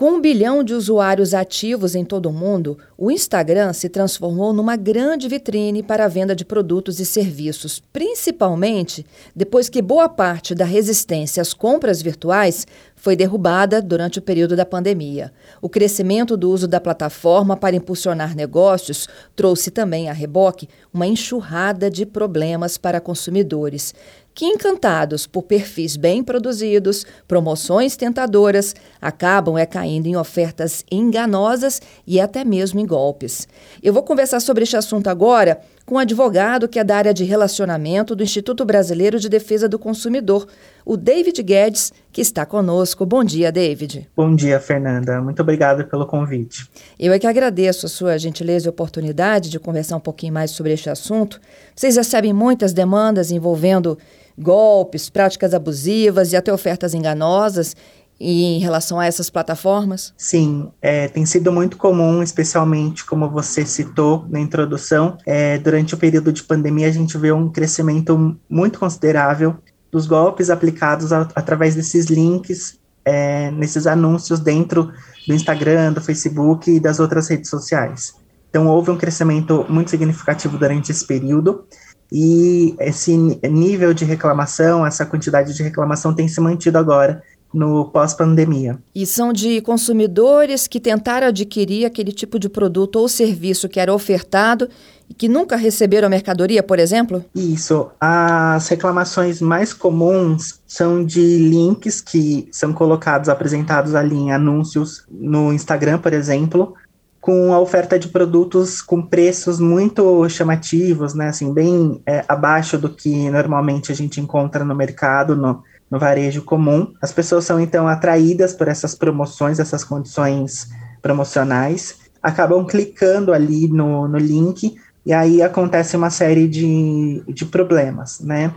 Com um bilhão de usuários ativos em todo o mundo, o Instagram se transformou numa grande vitrine para a venda de produtos e serviços, principalmente depois que boa parte da resistência às compras virtuais foi derrubada durante o período da pandemia. O crescimento do uso da plataforma para impulsionar negócios trouxe também a reboque uma enxurrada de problemas para consumidores que, encantados por perfis bem produzidos, promoções tentadoras, acabam é caindo em ofertas enganosas e até mesmo em golpes. Eu vou conversar sobre este assunto agora com um advogado que é da área de relacionamento do Instituto Brasileiro de Defesa do Consumidor, o David Guedes, que está conosco. Bom dia, David. Bom dia, Fernanda. Muito obrigado pelo convite. Eu é que agradeço a sua gentileza e oportunidade de conversar um pouquinho mais sobre este assunto. Vocês recebem muitas demandas envolvendo golpes, práticas abusivas e até ofertas enganosas e em relação a essas plataformas? Sim, é, tem sido muito comum, especialmente como você citou na introdução, é, durante o período de pandemia a gente vê um crescimento muito considerável dos golpes aplicados a, através desses links, é, nesses anúncios dentro do Instagram, do Facebook e das outras redes sociais. Então houve um crescimento muito significativo durante esse período e esse nível de reclamação, essa quantidade de reclamação tem se mantido agora no pós-pandemia. E são de consumidores que tentaram adquirir aquele tipo de produto ou serviço que era ofertado e que nunca receberam a mercadoria, por exemplo? Isso. As reclamações mais comuns são de links que são colocados, apresentados ali em anúncios no Instagram, por exemplo, com a oferta de produtos com preços muito chamativos, né, assim, bem é, abaixo do que normalmente a gente encontra no mercado, no, no varejo comum. As pessoas são então atraídas por essas promoções, essas condições promocionais, acabam clicando ali no, no link e aí acontece uma série de, de problemas, né?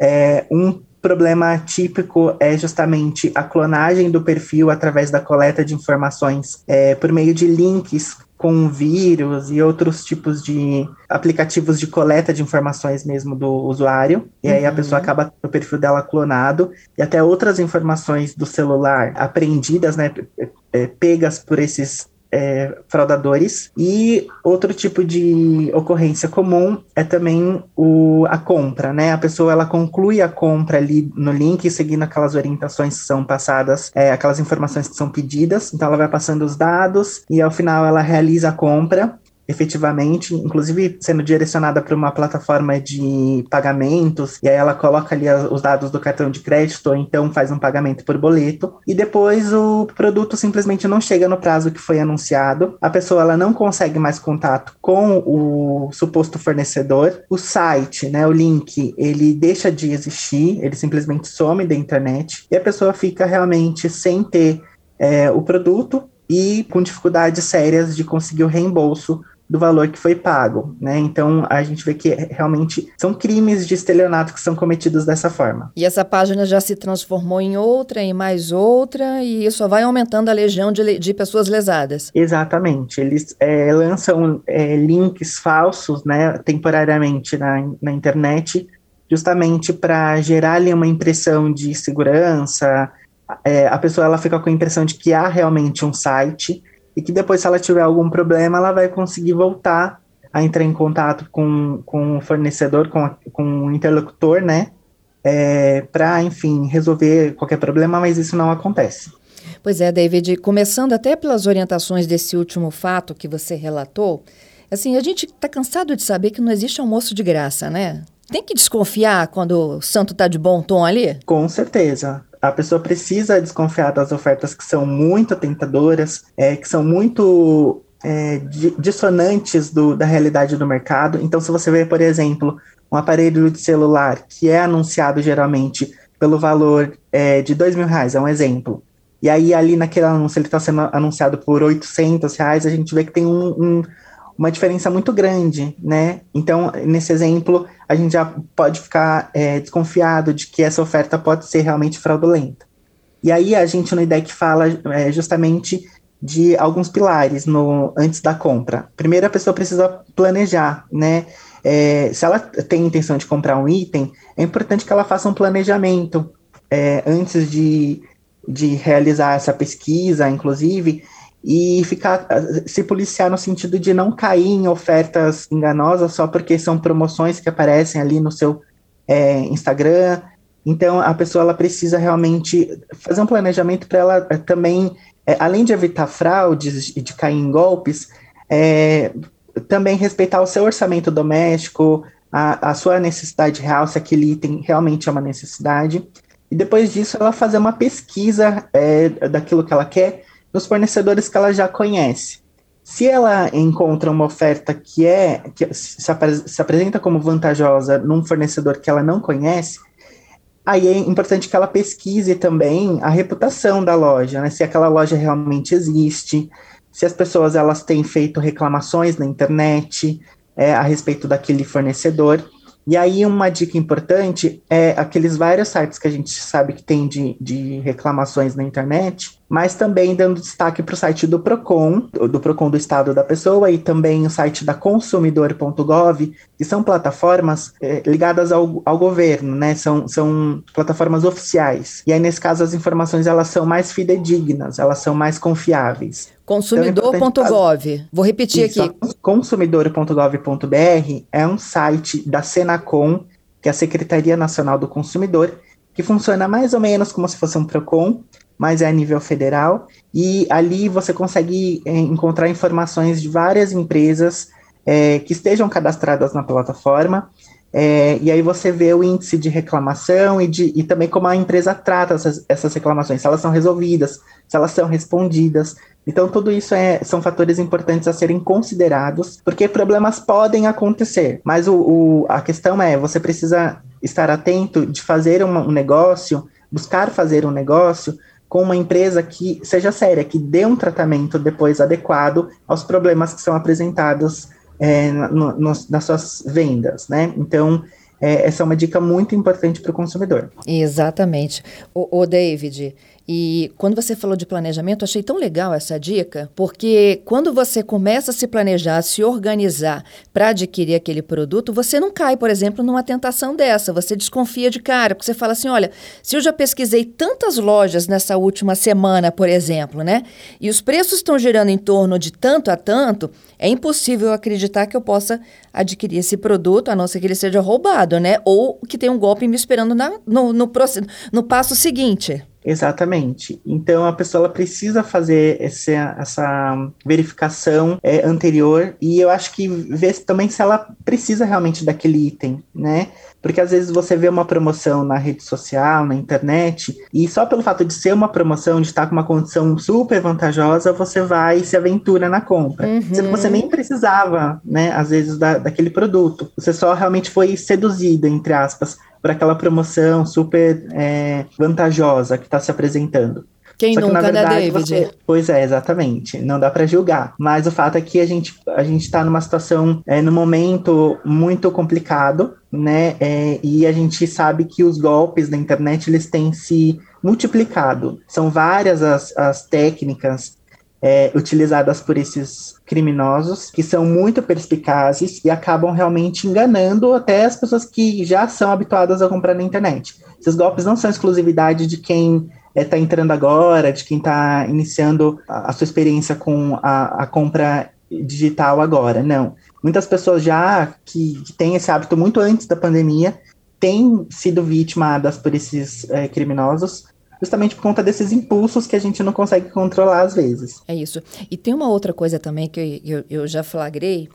É, um problema típico é justamente a clonagem do perfil através da coleta de informações é, por meio de links com vírus e outros tipos de aplicativos de coleta de informações mesmo do usuário. E aí a pessoa uhum. acaba o perfil dela clonado e até outras informações do celular apreendidas, né, pegas por esses é, fraudadores. E outro tipo de ocorrência comum é também o, a compra, né? A pessoa ela conclui a compra ali no link, seguindo aquelas orientações que são passadas, é, aquelas informações que são pedidas. Então ela vai passando os dados e ao final ela realiza a compra efetivamente, inclusive sendo direcionada para uma plataforma de pagamentos, e aí ela coloca ali os dados do cartão de crédito, ou então faz um pagamento por boleto, e depois o produto simplesmente não chega no prazo que foi anunciado, a pessoa ela não consegue mais contato com o suposto fornecedor, o site, né, o link, ele deixa de existir, ele simplesmente some da internet, e a pessoa fica realmente sem ter é, o produto e com dificuldades sérias de conseguir o reembolso do valor que foi pago, né? Então a gente vê que realmente são crimes de estelionato que são cometidos dessa forma. E essa página já se transformou em outra, em mais outra, e isso vai aumentando a legião de, de pessoas lesadas. Exatamente. Eles é, lançam é, links falsos, né, temporariamente na, na internet, justamente para gerar ali uma impressão de segurança. É, a pessoa ela fica com a impressão de que há realmente um site e que depois, se ela tiver algum problema, ela vai conseguir voltar a entrar em contato com, com o fornecedor, com, com o interlocutor, né? É, para, enfim, resolver qualquer problema, mas isso não acontece. Pois é, David, começando até pelas orientações desse último fato que você relatou, assim, a gente está cansado de saber que não existe almoço de graça, né? Tem que desconfiar quando o santo está de bom tom ali? Com certeza a pessoa precisa desconfiar das ofertas que são muito tentadoras, é, que são muito é, dissonantes do, da realidade do mercado. Então, se você vê, por exemplo, um aparelho de celular que é anunciado geralmente pelo valor é, de dois mil reais, é um exemplo. E aí, ali naquele anúncio, ele está sendo anunciado por 800 reais, a gente vê que tem um, um uma diferença muito grande, né? Então, nesse exemplo, a gente já pode ficar é, desconfiado de que essa oferta pode ser realmente fraudulenta. E aí a gente no IDEC fala é, justamente de alguns pilares no, antes da compra. Primeiro, a pessoa precisa planejar, né? É, se ela tem intenção de comprar um item, é importante que ela faça um planejamento é, antes de de realizar essa pesquisa, inclusive, e ficar se policiar no sentido de não cair em ofertas enganosas só porque são promoções que aparecem ali no seu é, Instagram. Então a pessoa ela precisa realmente fazer um planejamento para ela é, também, é, além de evitar fraudes e de cair em golpes, é, também respeitar o seu orçamento doméstico, a, a sua necessidade real, se aquele item realmente é uma necessidade. E depois disso ela fazer uma pesquisa daquilo que ela quer nos fornecedores que ela já conhece. Se ela encontra uma oferta que é que se, apre se apresenta como vantajosa num fornecedor que ela não conhece, aí é importante que ela pesquise também a reputação da loja, né? Se aquela loja realmente existe, se as pessoas elas têm feito reclamações na internet é, a respeito daquele fornecedor. E aí, uma dica importante é aqueles vários sites que a gente sabe que tem de, de reclamações na internet, mas também dando destaque para o site do PROCON, do PROCON do estado da pessoa, e também o site da consumidor.gov, que são plataformas é, ligadas ao, ao governo, né? São, são plataformas oficiais. E aí, nesse caso, as informações elas são mais fidedignas, elas são mais confiáveis. Consumidor.gov. Então, é Vou repetir Isso, aqui. Consumidor.gov.br é um site da Senacom, que é a Secretaria Nacional do Consumidor, que funciona mais ou menos como se fosse um PROCON, mas é a nível federal. E ali você consegue é, encontrar informações de várias empresas é, que estejam cadastradas na plataforma. É, e aí você vê o índice de reclamação e, de, e também como a empresa trata essas, essas reclamações, se elas são resolvidas, se elas são respondidas. Então, tudo isso é, são fatores importantes a serem considerados, porque problemas podem acontecer, mas o, o a questão é: você precisa estar atento de fazer um negócio, buscar fazer um negócio com uma empresa que seja séria, que dê um tratamento depois adequado aos problemas que são apresentados é, no, no, nas suas vendas, né? Então, é, essa é uma dica muito importante para o consumidor. Exatamente. O, o David, e quando você falou de planejamento, achei tão legal essa dica, porque quando você começa a se planejar, a se organizar para adquirir aquele produto, você não cai, por exemplo, numa tentação dessa. Você desconfia de cara, porque você fala assim: olha, se eu já pesquisei tantas lojas nessa última semana, por exemplo, né? E os preços estão girando em torno de tanto a tanto, é impossível acreditar que eu possa adquirir esse produto, a não ser que ele seja roubado, né? Ou que tenha um golpe me esperando na, no, no, no, no passo seguinte. Exatamente. Então a pessoa precisa fazer esse, essa verificação é, anterior e eu acho que ver também se ela precisa realmente daquele item, né? Porque às vezes você vê uma promoção na rede social, na internet, e só pelo fato de ser uma promoção, de estar com uma condição super vantajosa, você vai e se aventura na compra. Uhum. Sendo que você nem precisava, né, às vezes, da, daquele produto. Você só realmente foi seduzido, entre aspas, por aquela promoção super é, vantajosa que está se apresentando. Quem Só nunca, que, na né, verdade, David? Você... Pois é, exatamente. Não dá para julgar. Mas o fato é que a gente a gente está numa situação, é, no momento muito complicado, né? É, e a gente sabe que os golpes da internet eles têm se multiplicado. São várias as, as técnicas é, utilizadas por esses criminosos, que são muito perspicazes e acabam realmente enganando até as pessoas que já são habituadas a comprar na internet. Esses golpes não são exclusividade de quem está é, entrando agora, de quem está iniciando a, a, sua experiência com a, a, compra digital agora, não. Muitas pessoas já que, que têm esse hábito muito antes da pandemia têm sido vitimadas por esses é, criminosos justamente por conta desses impulsos que a gente não consegue controlar às vezes. É isso. E tem uma outra coisa também que eu, eu, já flagrei.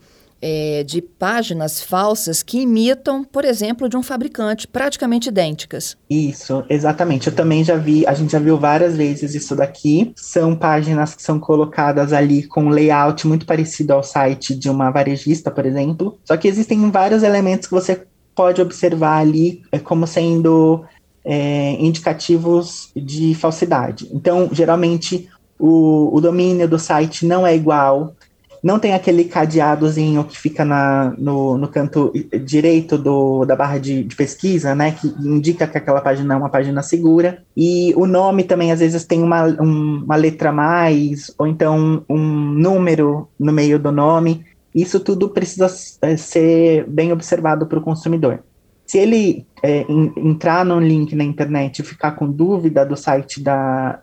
É, de páginas falsas que imitam, por exemplo, de um fabricante, praticamente idênticas. Isso, exatamente. Eu também já vi, a gente já viu várias vezes isso daqui. São páginas que são colocadas ali com um layout muito parecido ao site de uma varejista, por exemplo. Só que existem vários elementos que você pode observar ali é, como sendo é, indicativos de falsidade. Então, geralmente, o, o, domínio do site não é igual, não tem aquele cadeadozinho que fica na, no, no canto direito do, da barra de, de, pesquisa, né, que indica que aquela página é uma página segura, e o nome também, às vezes, tem uma, um, uma letra a mais, ou então um número no meio do nome, isso tudo precisa é, ser bem observado para o consumidor. Se ele é, entrar num link na internet e ficar com dúvida do site da.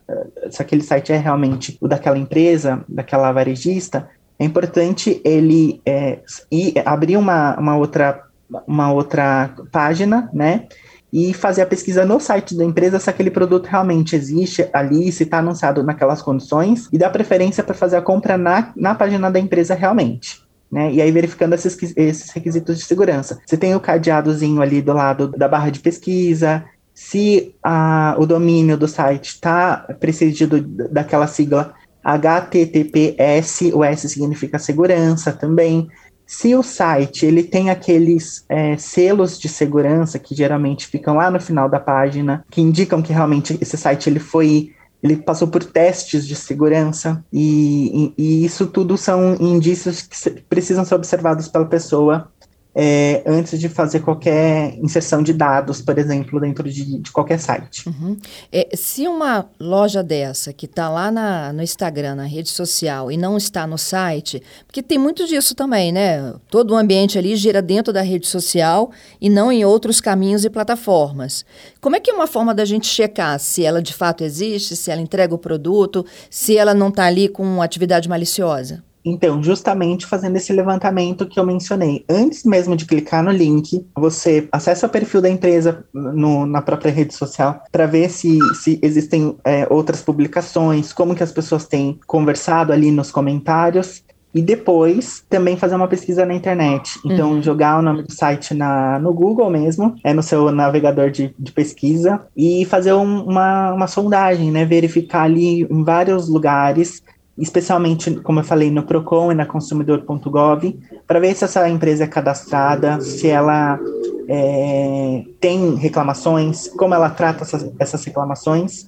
se aquele site é realmente o daquela empresa, daquela varejista, é importante ele é, ir, abrir uma, uma, outra, uma outra página, né? E fazer a pesquisa no site da empresa se aquele produto realmente existe ali, se está anunciado naquelas condições, e dar preferência para fazer a compra na, na página da empresa realmente. Né? E aí verificando esses, esses requisitos de segurança. Você tem o cadeadozinho ali do lado da barra de pesquisa, se a, o domínio do site está precedido daquela sigla HTTPS, o S significa segurança também. Se o site ele tem aqueles é, selos de segurança que geralmente ficam lá no final da página, que indicam que realmente esse site ele foi ele passou por testes de segurança e, e, e isso tudo são indícios que precisam ser observados pela pessoa é, antes de fazer qualquer inserção de dados, por exemplo, dentro de, de qualquer site. Uhum. É, se uma loja dessa que está lá na, no Instagram, na rede social, e não está no site, porque tem muito disso também, né? Todo o ambiente ali gira dentro da rede social e não em outros caminhos e plataformas. Como é que é uma forma da gente checar se ela de fato existe, se ela entrega o produto, se ela não está ali com atividade maliciosa? Então, justamente fazendo esse levantamento que eu mencionei, antes mesmo de clicar no link, você acessa o perfil da empresa no, na própria rede social para ver se, se existem é, outras publicações, como que as pessoas têm conversado ali nos comentários. E depois também fazer uma pesquisa na internet. Então, uhum. jogar o nome do site na, no Google mesmo, é no seu navegador de, de pesquisa, e fazer um, uma, uma sondagem, né? Verificar ali em vários lugares especialmente, como eu falei, no Procon e na consumidor.gov, para ver se essa empresa é cadastrada, se ela é, tem reclamações, como ela trata essas, essas reclamações.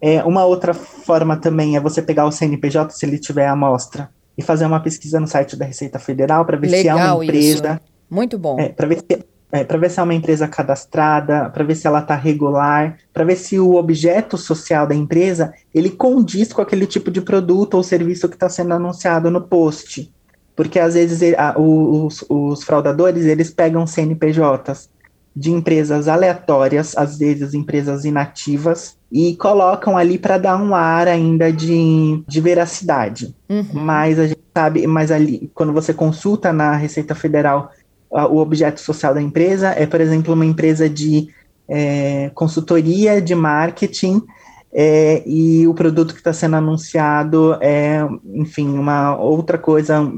É, uma outra forma também é você pegar o CNPJ, se ele tiver a amostra, e fazer uma pesquisa no site da Receita Federal para ver Legal se é uma empresa. Isso. Muito bom. É, para ver se é, para ver se é uma empresa cadastrada, para ver se ela está regular, para ver se o objeto social da empresa ele condiz com aquele tipo de produto ou serviço que está sendo anunciado no post. Porque às vezes a, os, os fraudadores eles pegam CNPJs de empresas aleatórias, às vezes empresas inativas, e colocam ali para dar um ar ainda de, de veracidade. Uhum. Mas a gente sabe, mas ali, quando você consulta na Receita Federal o objeto social da empresa é, por exemplo, uma empresa de é, consultoria de marketing é, e o produto que está sendo anunciado é, enfim, uma outra coisa,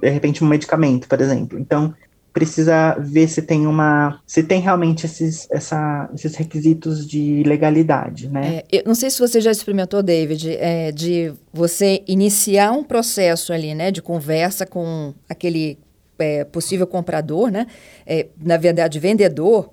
de repente um medicamento, por exemplo. Então, precisa ver se tem uma, se tem realmente esses, essa, esses requisitos de legalidade, né? É, eu não sei se você já experimentou, David, é, de você iniciar um processo ali, né, de conversa com aquele é, possível comprador, né? É, na verdade, vendedor,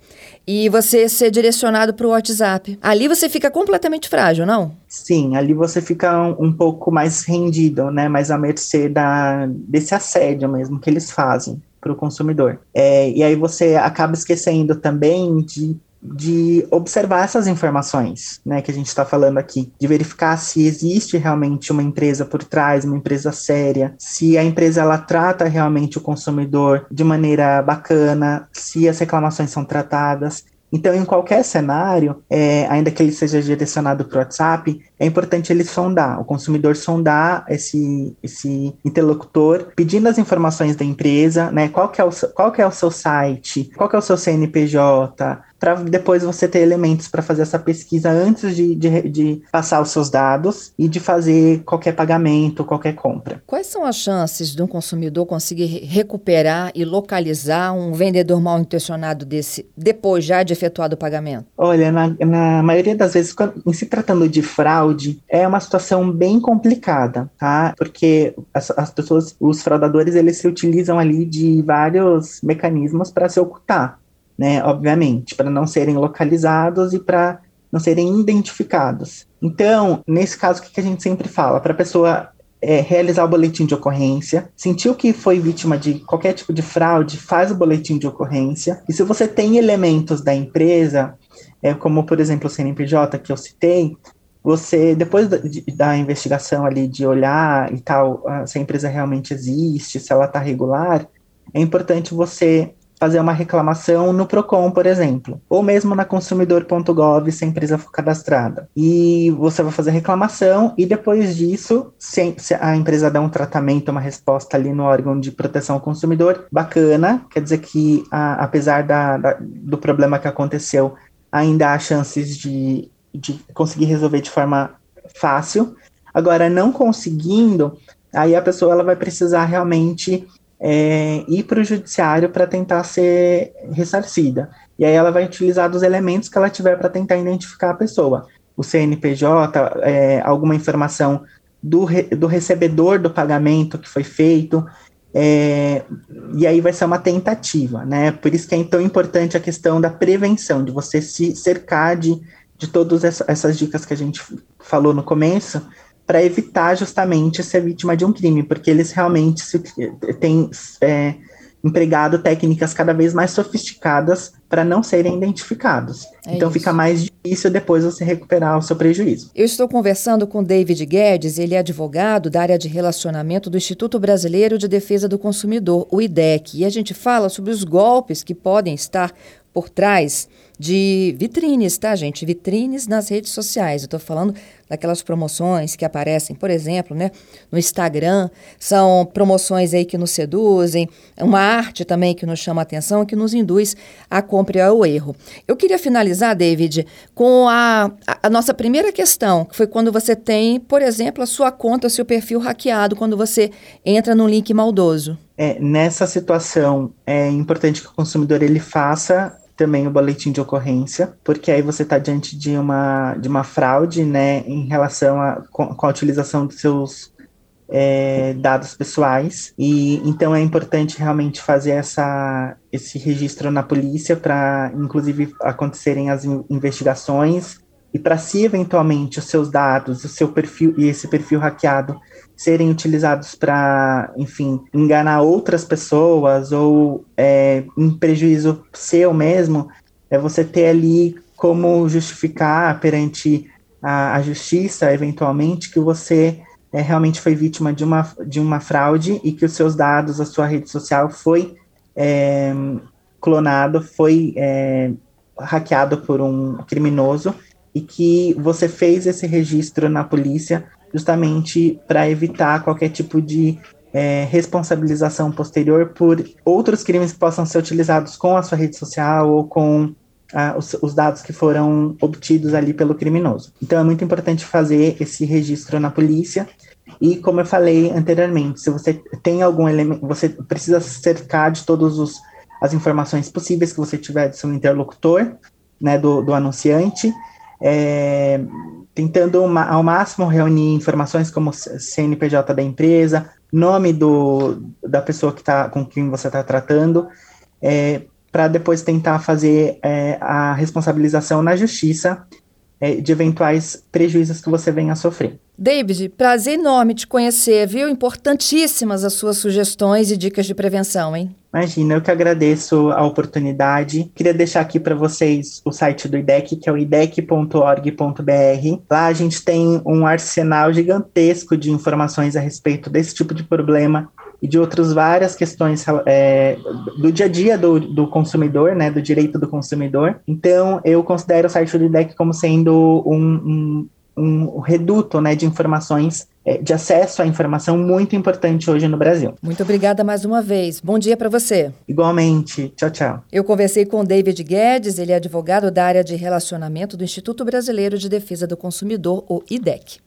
e você ser direcionado para o WhatsApp. Ali você fica completamente frágil, não? Sim, ali você fica um, um, pouco mais rendido, né? Mais à mercê da, desse assédio mesmo que eles fazem para o consumidor. É, e aí você acaba esquecendo também de de observar essas informações, né, que a gente está falando aqui, de verificar se existe realmente uma empresa por trás, uma empresa séria, se a empresa ela trata realmente o consumidor de maneira bacana, se as reclamações são tratadas. Então, em qualquer cenário, é, ainda que ele seja direcionado para o WhatsApp, é importante ele sondar, o consumidor sondar esse, esse interlocutor, pedindo as informações da empresa, né? Qual que é o, qual que é o seu site, qual que é o seu CNPJ, para depois você ter elementos para fazer essa pesquisa antes de, de, de, passar os seus dados e de fazer qualquer pagamento, qualquer compra. Quais são as chances de um consumidor conseguir recuperar e localizar um vendedor mal intencionado desse depois já de efetuado o pagamento? Olha, na, na maioria das vezes, quando, em se tratando de fraude, é uma situação bem complicada, tá? Porque as, as pessoas, os fraudadores, eles se utilizam ali de vários mecanismos para se ocultar né? Obviamente, para não serem localizados e para não serem identificados. Então, nesse caso, o que a gente sempre fala? Para a pessoa é, realizar o boletim de ocorrência, sentiu que foi vítima de qualquer tipo de fraude, faz o boletim de ocorrência. E se você tem elementos da empresa, é, como por exemplo o CNPJ que eu citei, você, depois da, da investigação ali, de olhar e tal, se a empresa realmente existe, se ela está regular, é importante você fazer uma reclamação no Procon, por exemplo, ou mesmo na consumidor.gov se a empresa for cadastrada. E você vai fazer reclamação e depois disso, se, a empresa der um tratamento, uma resposta ali no órgão de proteção ao consumidor, bacana, quer dizer que a, apesar da, da, do problema que aconteceu, ainda há chances de, de conseguir resolver de forma fácil. Agora, não conseguindo, aí a pessoa ela vai precisar realmente é, ir para o judiciário para tentar ser ressarcida. E aí ela vai utilizar dos elementos que ela tiver para tentar identificar a pessoa. O CNPJ, é, alguma informação do, re, do recebedor do pagamento que foi feito, é, e aí vai ser uma tentativa, né? Por isso que é tão importante a questão da prevenção, de você se cercar de, de todas essas dicas que a gente falou no começo, para evitar justamente ser vítima de um crime, porque eles realmente se, têm é, empregado técnicas cada vez mais sofisticadas para não serem identificados. É então isso. fica mais difícil depois você recuperar o seu prejuízo. Eu estou conversando com David Guedes, ele é advogado da área de relacionamento do Instituto Brasileiro de Defesa do Consumidor, o IDEC, e a gente fala sobre os golpes que podem estar por trás de vitrines, tá, gente? Vitrines nas redes sociais. Eu estou falando daquelas promoções que aparecem, por exemplo, né, no Instagram. São promoções aí que nos seduzem, uma arte também que nos chama a atenção, que nos induz a compra ao erro. Eu queria finalizar, David, com a, a nossa primeira questão, que foi quando você tem, por exemplo, a sua conta, o seu perfil hackeado, quando você entra num link maldoso. É, nessa situação, é importante que o consumidor ele faça também o boletim de ocorrência, porque aí você está diante de uma, de uma fraude, né, em relação a, com, com a utilização dos seus é, dados pessoais, e então é importante realmente fazer essa, esse registro na polícia para, inclusive, acontecerem as investigações. E para se eventualmente os seus dados, o seu perfil e esse perfil hackeado serem utilizados para, enfim, enganar outras pessoas ou é, em prejuízo seu mesmo, é você ter ali como justificar perante a, a justiça, eventualmente, que você é, realmente foi vítima de uma, de uma fraude e que os seus dados, a sua rede social foi é, clonado, foi é, hackeado por um criminoso e que você fez esse registro na polícia justamente para evitar qualquer tipo de é, responsabilização posterior por outros crimes que possam ser utilizados com a sua rede social ou com ah, os, os, dados que foram obtidos ali pelo criminoso. Então é muito importante fazer esse registro na polícia. E como eu falei anteriormente, se você tem algum elemento, você precisa cercar de todas as informações possíveis que você tiver do seu interlocutor, né, do, do anunciante, é, tentando uma, ao máximo reunir informações como CNPJ da empresa, nome do, da pessoa que tá, com quem você está tratando, é, para depois tentar fazer é, a responsabilização na justiça é, de eventuais prejuízos que você venha a sofrer. David, prazer enorme te conhecer, viu? Importantíssimas as suas sugestões e dicas de prevenção, hein? Imagina, eu que agradeço a oportunidade. Queria deixar aqui para vocês o site do IDEC, que é o idec.org.br. Lá a gente tem um arsenal gigantesco de informações a respeito desse tipo de problema e de outras várias questões é, do dia a dia do, do, consumidor, né, do direito do consumidor. Então, eu considero o site do IDEC como sendo um, um, um reduto né, de informações, é, de acesso à informação muito importante hoje no Brasil. Muito obrigada mais uma vez. Bom dia para você. Igualmente. Tchau, tchau. Eu conversei com David Guedes, ele é advogado da área de relacionamento do Instituto Brasileiro de Defesa do Consumidor, o IDEC.